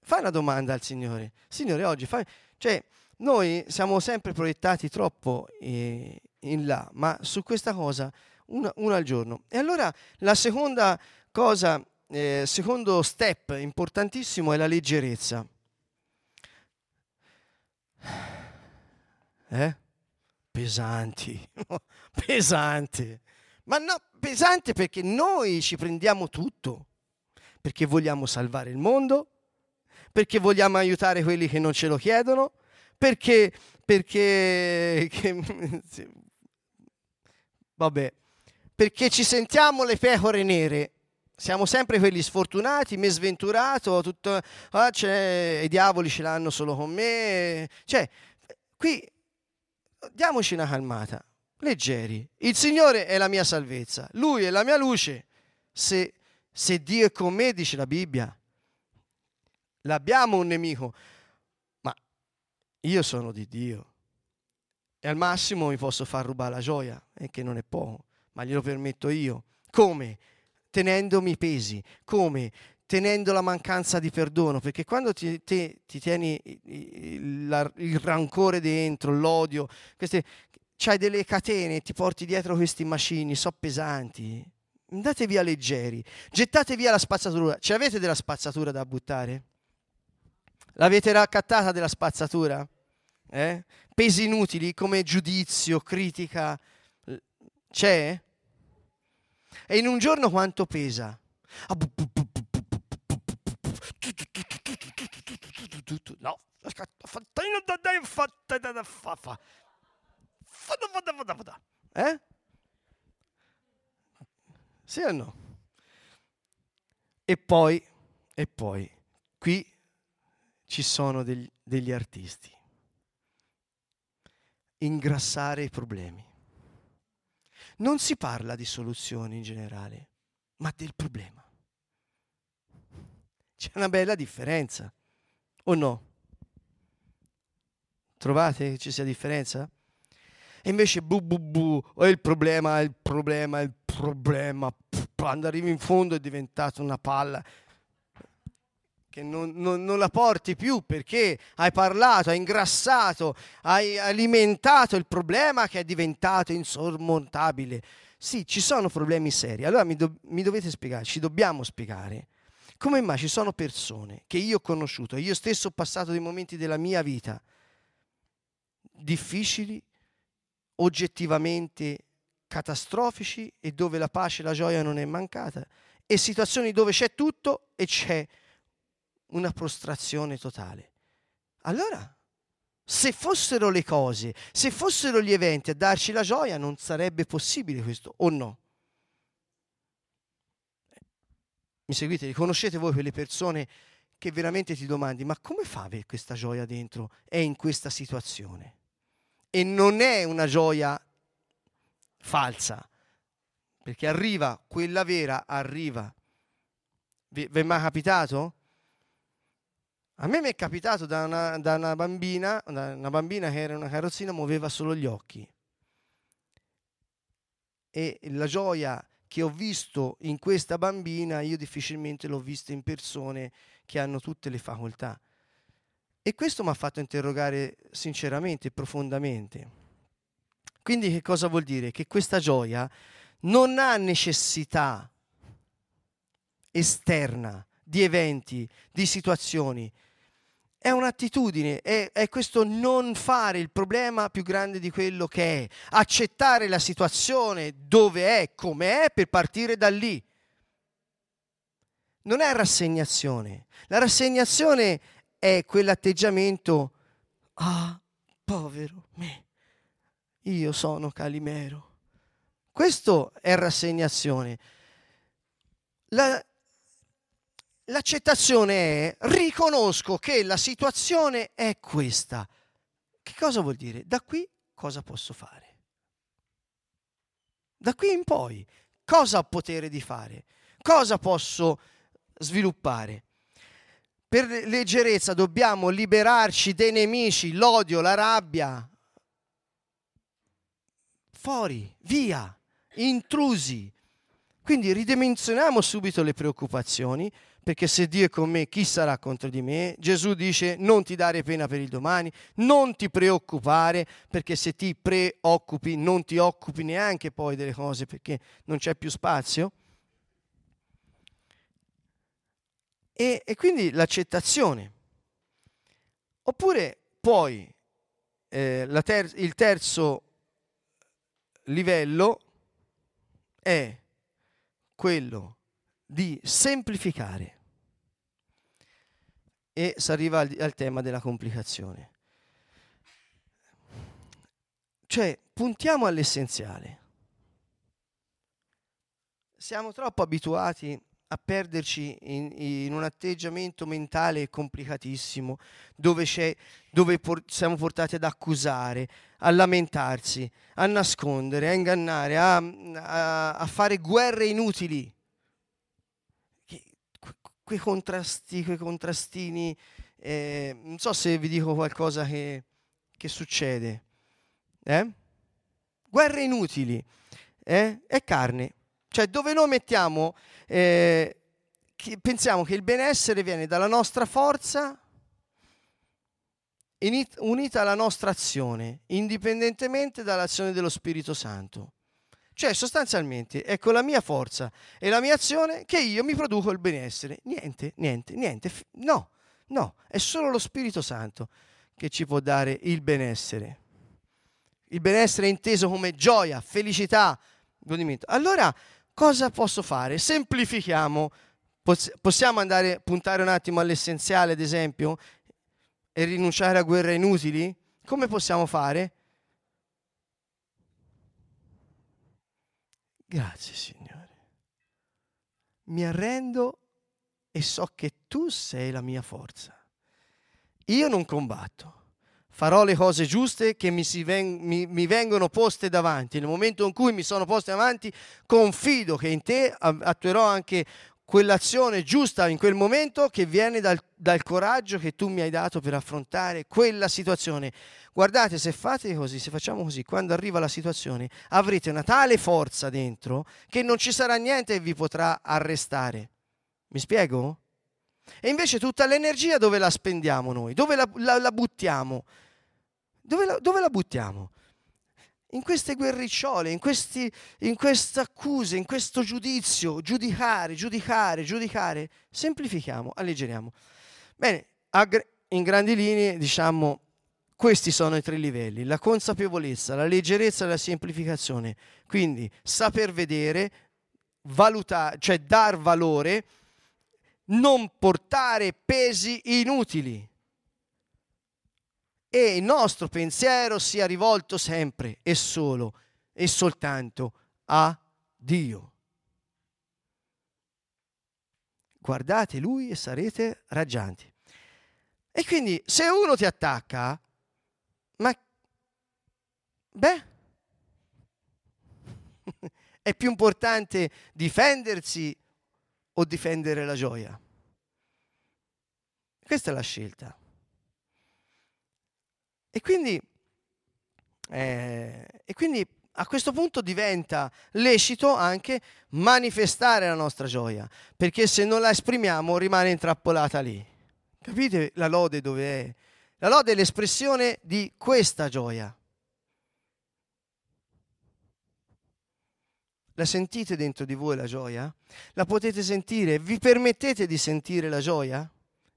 fai una domanda al Signore. Signore, oggi fai... Cioè, noi siamo sempre proiettati troppo eh, in là, ma su questa cosa, una, al giorno. E allora la seconda cosa, eh, secondo step importantissimo è la leggerezza. Eh? Pesanti, [LAUGHS] pesante. Ma no, pesante perché noi ci prendiamo tutto, perché vogliamo salvare il mondo, perché vogliamo aiutare quelli che non ce lo chiedono, perché, perché [LAUGHS] che, vabbè, perché ci sentiamo le pecore nere. Siamo sempre quelli sfortunati, me sventurato, tutto, ah, i diavoli ce l'hanno solo con me. Cioè, qui diamoci una calmata, leggeri. Il Signore è la mia salvezza, Lui è la mia luce. Se, se Dio è con me, dice la Bibbia, l'abbiamo un nemico, ma io sono di Dio. E al massimo mi posso far rubare la gioia, e che non è poco, ma glielo permetto io. Come? Tenendomi pesi. Come? tenendo la mancanza di perdono, perché quando ti, te, ti tieni il, il, il, rancore dentro, l'odio, queste, c'hai delle catene, ti porti dietro questi macini, so pesanti, andate via leggeri, gettate via la spazzatura, ci avete della spazzatura da buttare? L'avete raccattata della spazzatura? Eh? Pesi inutili come giudizio, critica, c'è? E in un giorno quanto pesa? Ah, No, eh? Sì o no? E poi, e poi, qui ci sono degli, degli artisti. Ingrassare i problemi. Non si parla di soluzioni in generale, ma del problema. C'è una bella differenza, o no? Trovate che ci sia differenza? E invece bu bu bu, oh, il problema, il problema, il problema, quando arrivi in fondo è diventato una palla che non, non, non, la porti più perché hai parlato, hai ingrassato, hai alimentato il problema che è diventato insormontabile. Sì, ci sono problemi seri. Allora mi, do, mi dovete spiegare, ci dobbiamo spiegare come mai ci sono persone che io ho conosciuto, io stesso ho passato dei momenti della mia vita difficili, oggettivamente catastrofici e dove la pace e la gioia non è mancata, e situazioni dove c'è tutto e c'è una prostrazione totale. Allora, se fossero le cose, se fossero gli eventi a darci la gioia, non sarebbe possibile questo, o no? Mi seguite? Riconoscete voi quelle persone che veramente ti domandi, ma come fa avere questa gioia dentro? È in questa situazione. E non è una gioia falsa, perché arriva, quella vera arriva. Vi, vi è mai capitato? A me mi è capitato da una, da una bambina, da una bambina che era una carrozzina, muoveva solo gli occhi. E la gioia che ho visto in questa bambina, io difficilmente l'ho vista in persone che hanno tutte le facoltà. E questo mi ha fatto interrogare sinceramente profondamente. Quindi che cosa vuol dire? Che questa gioia non ha necessità esterna di eventi, di situazioni, è un'attitudine, è, è, questo non fare il problema più grande di quello che è, accettare la situazione dove è, come è, per partire da lì. Non è rassegnazione. La rassegnazione è quell'atteggiamento, ah, povero me, io sono Calimero. Questo è rassegnazione. La, L'accettazione è riconosco che la situazione è questa. Che cosa vuol dire? Da qui cosa posso fare? Da qui in poi cosa ho potere di fare? Cosa posso sviluppare? Per leggerezza dobbiamo liberarci dei nemici, l'odio, la rabbia. Fuori, via, intrusi. Quindi ridimensioniamo subito le preoccupazioni, perché se Dio è con me, chi sarà contro di me? Gesù dice non ti dare pena per il domani, non ti preoccupare, perché se ti preoccupi non ti occupi neanche poi delle cose, perché non c'è più spazio. E, e quindi l'accettazione. Oppure poi eh, ter- il terzo livello è quello di semplificare. E si arriva al, al tema della complicazione. Cioè, puntiamo all'essenziale. Siamo troppo abituati a perderci in, in, un atteggiamento mentale complicatissimo, dove, dove por- siamo portati ad accusare, a lamentarsi, a nascondere, a ingannare, a, a, a fare guerre inutili quei contrasti, quei contrastini, eh, non so se vi dico qualcosa che, che succede. Eh? Guerre inutili, eh? è carne. Cioè dove noi mettiamo, eh, che pensiamo che il benessere viene dalla nostra forza unita alla nostra azione, indipendentemente dall'azione dello Spirito Santo. Cioè sostanzialmente è con la mia forza e la mia azione che io mi produco il benessere. Niente, niente, niente. No, no, è solo lo Spirito Santo che ci può dare il benessere. Il benessere è inteso come gioia, felicità, godimento. Allora, cosa posso fare? Semplifichiamo. Possiamo andare, puntare un attimo all'essenziale, ad esempio, e rinunciare a guerre inutili? Come possiamo fare? Grazie Signore. Mi arrendo e so che tu sei la mia forza. Io non combatto. Farò le cose giuste che mi, ven- mi, mi, vengono poste davanti. Nel momento in cui mi sono poste davanti, confido che in te attuerò anche quell'azione giusta in quel momento che viene dal, dal, coraggio che tu mi hai dato per affrontare quella situazione. Guardate, se fate così, se facciamo così, quando arriva la situazione, avrete una tale forza dentro che non ci sarà niente che vi potrà arrestare. Mi spiego? E invece tutta l'energia dove la spendiamo noi? Dove la, la, la buttiamo? Dove la, dove la buttiamo? In queste guerricciole, in, questi, in queste accuse, in questo giudizio, giudicare, giudicare, giudicare, semplifichiamo, alleggeriamo. Bene, in grandi linee diciamo questi sono i tre livelli, la consapevolezza, la leggerezza e la semplificazione. Quindi saper vedere, valutare, cioè dar valore, non portare pesi inutili e il nostro pensiero sia rivolto sempre e solo e soltanto a Dio. Guardate Lui e sarete raggianti. E quindi se uno ti attacca, ma beh, [LAUGHS] è più importante difendersi o difendere la gioia? Questa è la scelta. E quindi, eh, e quindi a questo punto diventa lecito anche manifestare la nostra gioia, perché se non la esprimiamo rimane intrappolata lì. Capite la lode dove è? La lode è l'espressione di questa gioia. La sentite dentro di voi la gioia? La potete sentire? Vi permettete di sentire la gioia?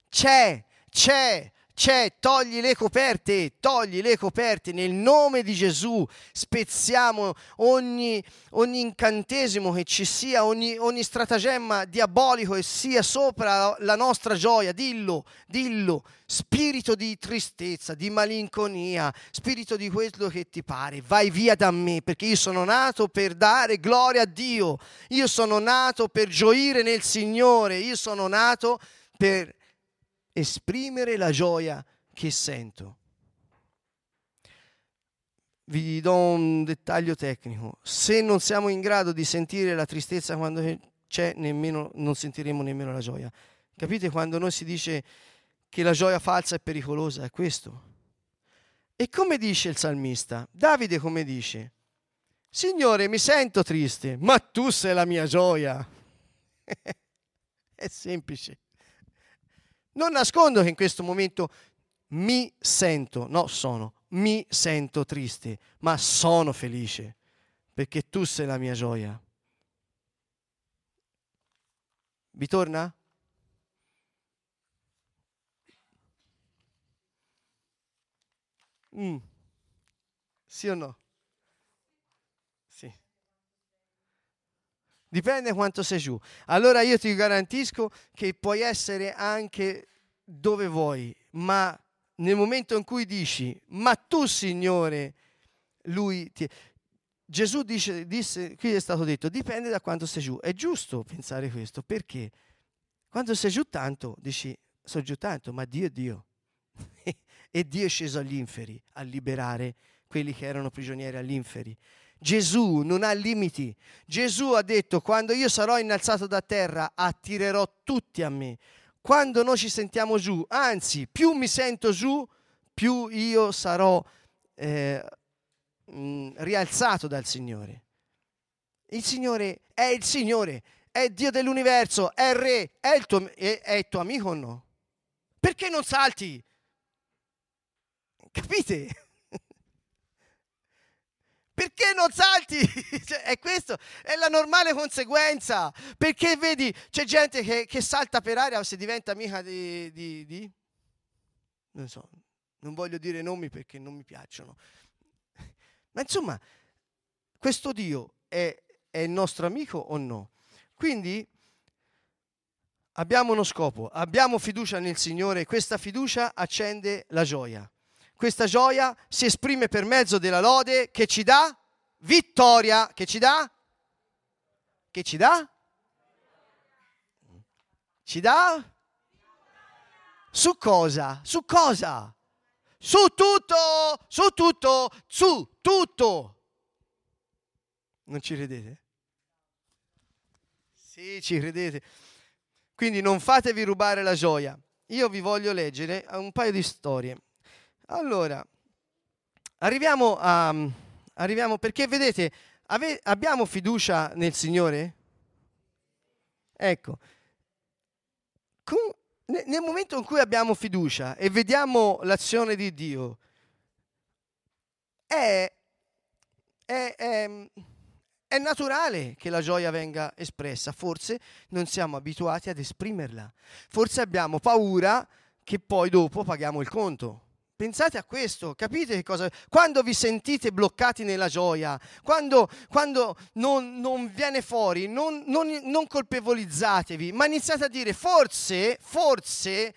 C'è, c'è, c'è, togli le coperte, togli le coperte. Nel nome di Gesù, spezziamo ogni, ogni incantesimo che ci sia, ogni, ogni stratagemma diabolico che sia sopra la nostra gioia, dillo, dillo, spirito di tristezza, di malinconia, spirito di quello che ti pare, vai via da me perché io sono nato per dare gloria a Dio, io sono nato per gioire nel Signore, io sono nato per esprimere la gioia che sento. Vi do un dettaglio tecnico. Se non siamo in grado di sentire la tristezza quando c'è, nemmeno, non sentiremo nemmeno la gioia. Capite quando noi si dice che la gioia falsa è pericolosa? È questo. E come dice il salmista? Davide come dice? Signore, mi sento triste, ma tu sei la mia gioia. [LAUGHS] è semplice. Non nascondo che in questo momento mi sento, no sono, mi sento triste, ma sono felice perché tu sei la mia gioia. Vi torna? Mm. Sì o no? Dipende quanto sei giù. Allora io ti garantisco che puoi essere anche dove vuoi, ma nel momento in cui dici, ma tu Signore, lui ti... Gesù dice, disse, qui è stato detto, dipende da quanto sei giù. È giusto pensare questo, perché quando sei giù tanto, dici, sono giù tanto, ma Dio è Dio. [LAUGHS] e Dio è sceso agli inferi a liberare quelli che erano prigionieri agli inferi. Gesù non ha limiti. Gesù ha detto, quando io sarò innalzato da terra, attirerò tutti a me. Quando noi ci sentiamo giù, anzi, più mi sento giù, più io sarò eh, mh, mm, rialzato dal Signore. Il Signore è il Signore, è Dio dell'universo, è Re, è il tuo, è, è il tuo amico o no? Perché non salti? Capite? Perché non salti? [LAUGHS] Cioè, è questo, è la normale conseguenza. Perché vedi, c'è gente che, che salta per aria se diventa amica di, di, di, Non so, non voglio dire nomi perché non mi piacciono. Ma insomma, questo Dio è, è il nostro amico o no? Quindi abbiamo uno scopo, abbiamo fiducia nel Signore e questa fiducia accende la gioia. Questa gioia si esprime per mezzo della lode che ci dà vittoria. Che ci dà? Che ci dà? Ci dà? Su cosa? Su cosa? Su tutto, su tutto, su tutto. Non ci credete? Sì, ci credete. Quindi non fatevi rubare la gioia. Io vi voglio leggere un paio di storie. Allora, arriviamo a... Arriviamo, perché vedete, ave, abbiamo fiducia nel Signore? Ecco, con, nel momento in cui abbiamo fiducia e vediamo l'azione di Dio, è, è, è, è, naturale che la gioia venga espressa, forse non siamo abituati ad esprimerla, forse abbiamo paura che poi dopo paghiamo il conto. Pensate a questo, capite che cosa... Quando vi sentite bloccati nella gioia, quando, quando non, non, viene fuori, non, non, non colpevolizzatevi, ma iniziate a dire forse, forse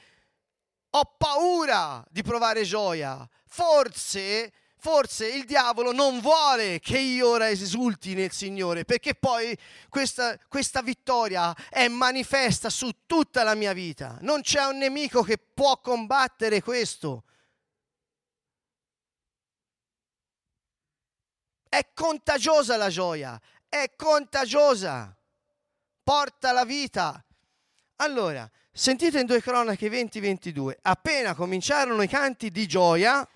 ho paura di provare gioia, forse forse il diavolo non vuole che io ora esulti nel Signore, perché poi questa, questa, vittoria è manifesta su tutta la mia vita. Non c'è un nemico che può combattere questo. È contagiosa la gioia, è contagiosa, porta la vita. Allora, sentite in due cronache 20-22, appena cominciarono i canti di gioia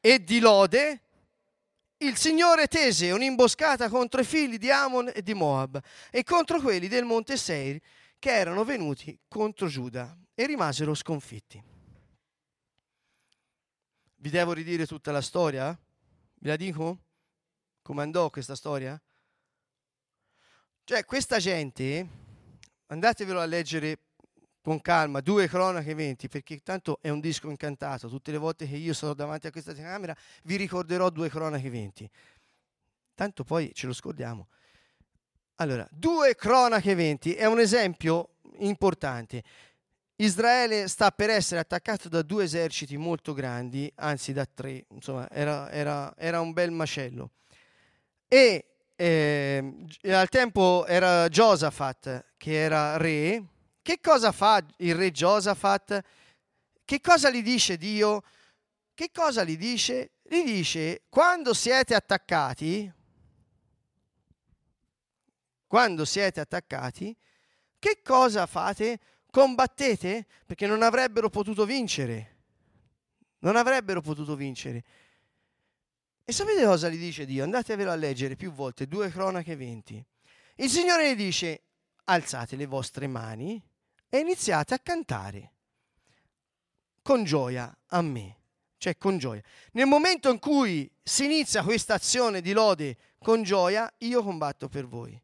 e di lode, il Signore tese un'imboscata contro i figli di Amon e di Moab e contro quelli del monte Seir che erano venuti contro Giuda e rimasero sconfitti. Vi devo ridire tutta la storia? Vi la dico? Come andò questa storia? Cioè, questa gente, andatevelo a leggere con calma, due cronache 20, perché tanto è un disco incantato. Tutte le volte che io sono davanti a questa telecamera vi ricorderò due cronache 20. Tanto poi ce lo scordiamo. Allora, due cronache 20 è un esempio importante. Israele sta per essere attaccato da due eserciti molto grandi, anzi da tre, insomma era, era, era un bel macello. E eh, al tempo era Giosafat che era re. Che cosa fa il re Giosafat? Che cosa gli dice Dio? Che cosa gli dice? Gli dice, quando siete attaccati, quando siete attaccati, che cosa fate? Combattete? Perché non avrebbero potuto vincere. Non avrebbero potuto vincere. E sapete cosa gli dice Dio? Andatevelo a leggere più volte, due cronache 20. Il Signore gli dice, alzate le vostre mani e iniziate a cantare con gioia a me, cioè con gioia. Nel momento in cui si inizia questa azione di lode con gioia, io combatto per voi.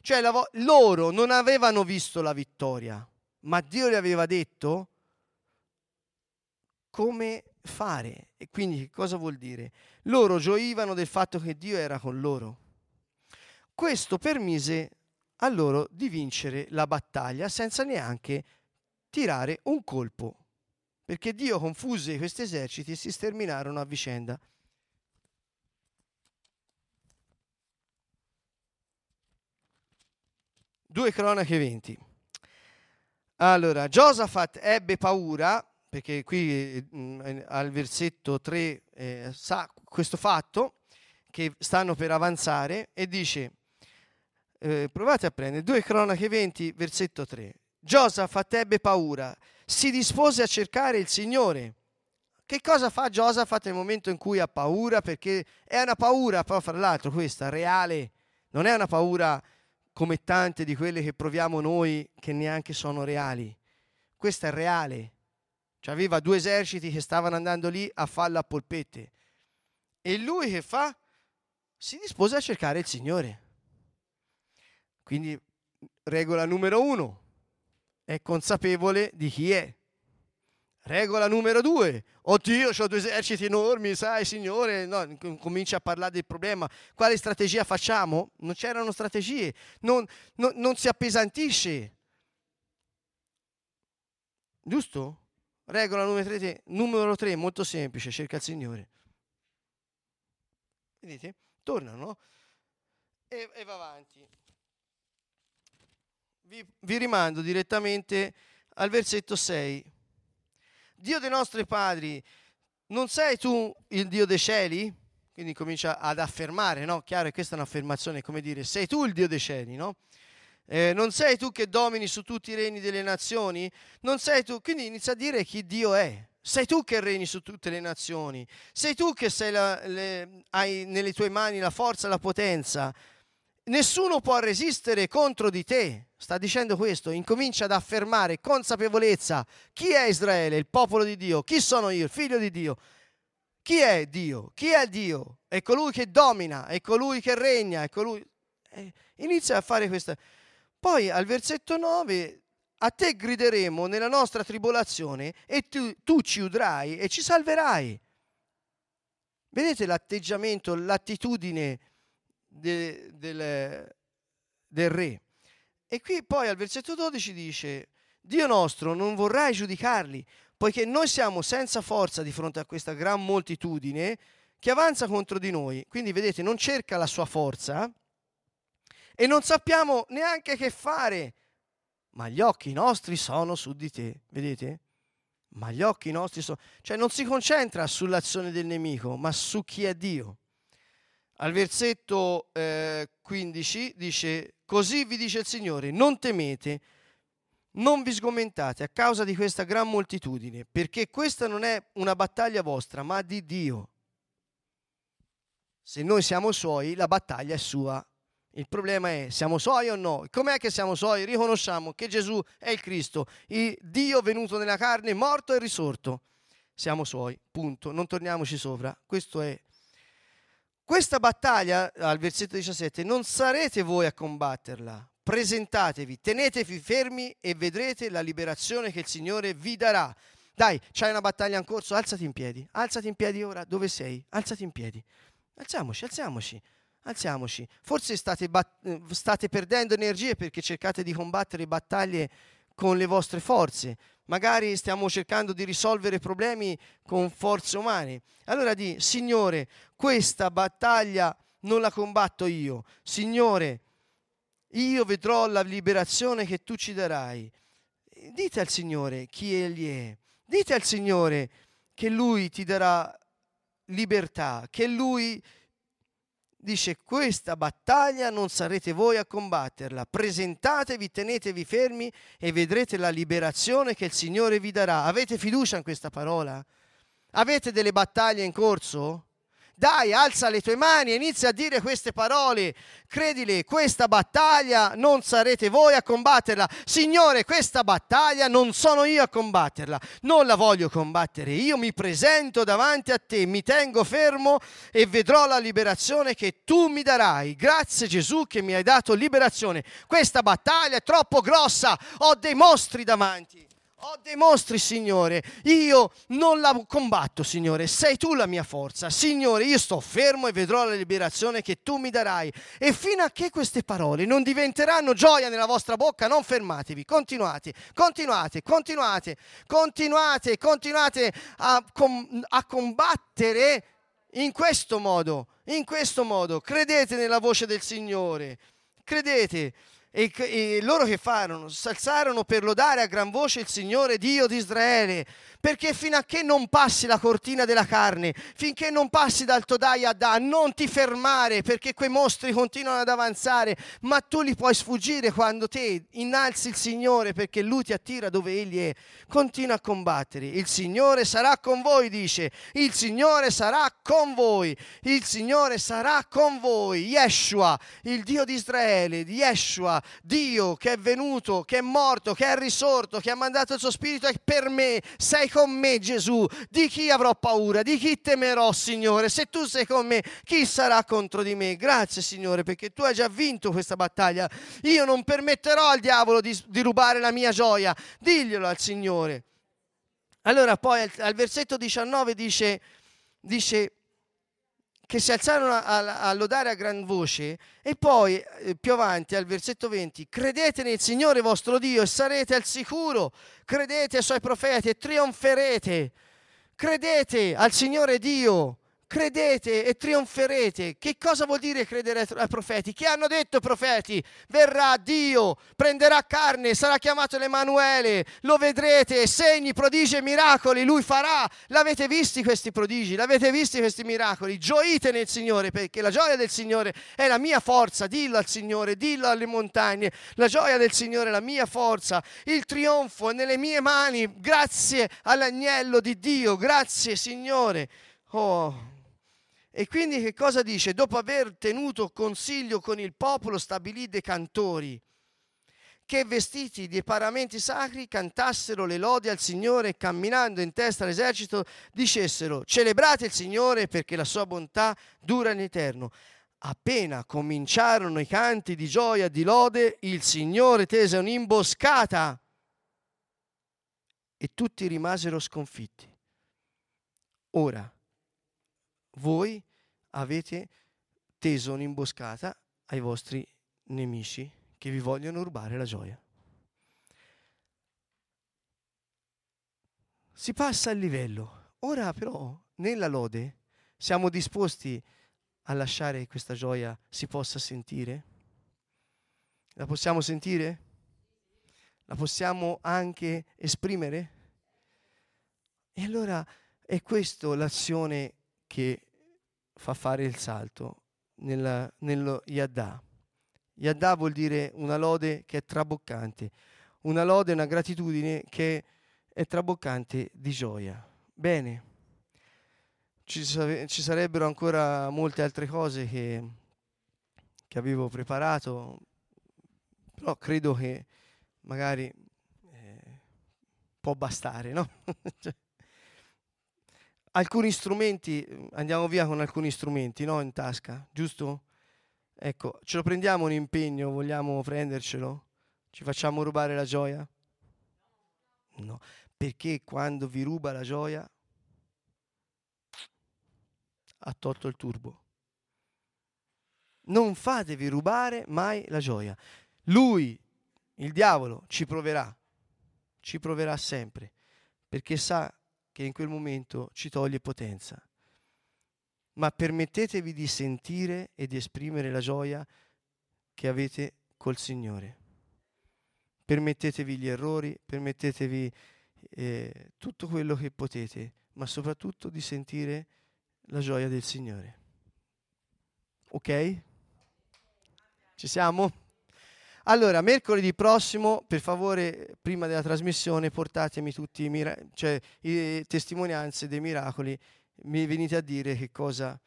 Cioè vo- loro non avevano visto la vittoria, ma Dio gli aveva detto come fare. E quindi che cosa vuol dire? Loro gioivano del fatto che Dio era con loro. Questo permise a loro di vincere la battaglia senza neanche tirare un colpo, perché Dio confuse questi eserciti e si sterminarono a vicenda. Due cronache 20. Allora, Giosafat ebbe paura perché qui mh, mm, al versetto 3 eh, sa questo fatto che stanno per avanzare e dice, eh, provate a prendere, 2 cronache 20, versetto 3. Giosafat ebbe paura, si dispose a cercare il Signore. Che cosa fa Giosafat nel momento in cui ha paura? Perché è una paura, però fra l'altro questa, reale, non è una paura come tante di quelle che proviamo noi che neanche sono reali. Questa è reale, cioè aveva due eserciti che stavano andando lì a farla a polpette. E lui che fa? Si dispose a cercare il Signore. Quindi regola numero uno, è consapevole di chi è. Regola numero due, oddio, ho due eserciti enormi, sai, Signore, no, comincia a parlare del problema. Quale strategia facciamo? Non c'erano strategie, non, non, non si appesantisce. Giusto? Regola numero 3, numero 3, molto semplice, cerca il Signore. Vedete? Tornano e, e va avanti. Vi, vi rimando direttamente al versetto 6. Dio dei nostri padri, non sei tu il Dio dei cieli? Quindi comincia ad affermare, no? Chiaro che questa è un'affermazione, come dire, sei tu il Dio dei cieli, no? Eh, non sei tu che domini su tutti i regni delle nazioni? Non sei tu, quindi inizia a dire chi Dio è. Sei tu che regni su tutte le nazioni, sei tu che la, le, hai nelle tue mani la forza e la potenza. Nessuno può resistere contro di te. Sta dicendo questo, incomincia ad affermare consapevolezza. Chi è Israele, il popolo di Dio? Chi sono io, il figlio di Dio? Chi è Dio? Chi è Dio? È colui che domina, è colui che regna, è colui... Eh, inizia a fare questa... Poi al versetto 9 a te grideremo nella nostra tribolazione e tu, tu ci udrai e ci salverai. Vedete l'atteggiamento, l'attitudine de, del, del re. E qui poi al versetto 12 dice, Dio nostro non vorrai giudicarli, poiché noi siamo senza forza di fronte a questa gran moltitudine che avanza contro di noi. Quindi vedete, non cerca la sua forza e non sappiamo neanche che fare ma gli occhi nostri sono su di te, vedete? Ma gli occhi nostri sono... Cioè non si concentra sull'azione del nemico, ma su chi è Dio. Al versetto eh, 15 dice, così vi dice il Signore, non temete, non vi sgomentate a causa di questa gran moltitudine, perché questa non è una battaglia vostra, ma di Dio. Se noi siamo suoi, la battaglia è sua il problema è, siamo suoi o no? Com'è che siamo suoi? Riconosciamo che Gesù è il Cristo, il Dio venuto nella carne, morto e risorto. Siamo suoi, punto. Non torniamoci sopra. Questo è. Questa battaglia, al versetto 17, non sarete voi a combatterla. Presentatevi, tenetevi fermi e vedrete la liberazione che il Signore vi darà. Dai, c'hai una battaglia in corso, alzati in piedi. Alzati in piedi ora, dove sei? Alzati in piedi. Alziamoci, alziamoci alziamoci. Forse state, bat- eh, state perdendo energie perché cercate di combattere battaglie con le vostre forze. Magari stiamo cercando di risolvere problemi con forze umane. Allora di, Signore, questa battaglia non la combatto io. Signore, io vedrò la liberazione che tu ci darai. Dite al Signore chi Egli è. Dite al Signore che Lui ti darà libertà, che Lui dice questa battaglia non sarete voi a combatterla, presentatevi, tenetevi fermi e vedrete la liberazione che il Signore vi darà. Avete fiducia in questa parola? Avete delle battaglie in corso? Dai, alza le tue mani e inizia a dire queste parole. Credile, questa battaglia non sarete voi a combatterla. Signore, questa battaglia non sono io a combatterla. Non la voglio combattere. Io mi presento davanti a te, mi tengo fermo e vedrò la liberazione che tu mi darai. Grazie Gesù che mi hai dato liberazione. Questa battaglia è troppo grossa. Ho dei mostri davanti. Ho dei mostri, Signore. Io non la combatto, Signore. Sei tu la mia forza. Signore, io sto fermo e vedrò la liberazione che tu mi darai. E fino a che queste parole non diventeranno gioia nella vostra bocca, non fermatevi. Continuate, continuate, continuate, continuate, continuate a, com- a combattere in questo modo. In questo modo. Credete nella voce del Signore. Credete. E, e, loro che farono? S'alzarono per lodare a gran voce il Signore Dio di Israele perché fino a che non passi la cortina della carne, finché non passi dal Todai a Dan, non ti fermare perché quei mostri continuano ad avanzare, ma tu li puoi sfuggire quando te innalzi il Signore perché Lui ti attira dove Egli è. Continua a combattere. Il Signore sarà con voi, dice. Il Signore sarà con voi. Il Signore sarà con voi. Yeshua, il Dio di Israele, Yeshua, Dio che è venuto, che è morto, che è risorto, che ha mandato il suo Spirito e per me sei con me Gesù, di chi avrò paura? Di chi temerò Signore? Se tu sei con me, chi sarà contro di me? Grazie Signore perché tu hai già vinto questa battaglia. Io non permetterò al diavolo di, di rubare la mia gioia. Diglielo al Signore. Allora poi al, al versetto 19 dice, dice che si alzarono a, a, a, lodare a gran voce e poi eh, più avanti al versetto 20 credete nel Signore vostro Dio e sarete al sicuro. Credete ai suoi profeti e trionferete. Credete al Signore Dio credete e trionferete. Che cosa vuol dire credere ai profeti? Che hanno detto i profeti? Verrà Dio, prenderà carne, sarà chiamato l'Emanuele, lo vedrete, segni, prodigi e miracoli, lui farà. L'avete visti questi prodigi? L'avete visti questi miracoli? Gioite nel Signore, perché la gioia del Signore è la mia forza. Dillo al Signore, dillo alle montagne. La gioia del Signore è la mia forza. Il trionfo è nelle mie mani, grazie all'agnello di Dio. Grazie Signore. Oh, e quindi che cosa dice? Dopo aver tenuto consiglio con il popolo, stabilì dei cantori che vestiti di paramenti sacri cantassero le lodi al Signore e camminando in testa all'esercito dicessero celebrate il Signore perché la sua bontà dura in eterno. Appena cominciarono i canti di gioia e di lode, il Signore tese un'imboscata e tutti rimasero sconfitti. Ora, voi avete teso un'imboscata ai vostri nemici che vi vogliono rubare la gioia. Si passa al livello. Ora però, nella lode, siamo disposti a lasciare che questa gioia si possa sentire? La possiamo sentire? La possiamo anche esprimere? E allora è questa l'azione che fa fare il salto nella, nello Yadda. Yadda vuol dire una lode che è traboccante, una lode, una gratitudine che è traboccante di gioia. Bene, ci, ci sarebbero ancora molte altre cose che, che, avevo preparato, però credo che magari eh, può bastare, no? [LAUGHS] Alcuni strumenti, andiamo via con alcuni strumenti, no? In tasca, giusto? Ecco, ce lo prendiamo un impegno, vogliamo prendercelo? Ci facciamo rubare la gioia? No, perché quando vi ruba la gioia ha tolto il turbo. Non fatevi rubare mai la gioia. Lui, il diavolo, ci proverà, ci proverà sempre, perché sa che in quel momento ci toglie potenza. Ma permettetevi di sentire e di esprimere la gioia che avete col Signore. Permettetevi gli errori, permettetevi eh, tutto quello che potete, ma soprattutto di sentire la gioia del Signore. Ok? Ci siamo? Allora, mercoledì prossimo, per favore, prima della trasmissione, portatemi tutte mira- cioè, le testimonianze dei miracoli, mi venite a dire che cosa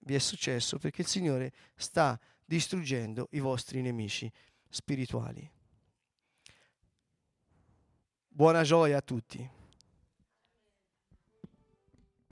vi è successo, perché il Signore sta distruggendo i vostri nemici spirituali. Buona gioia a tutti.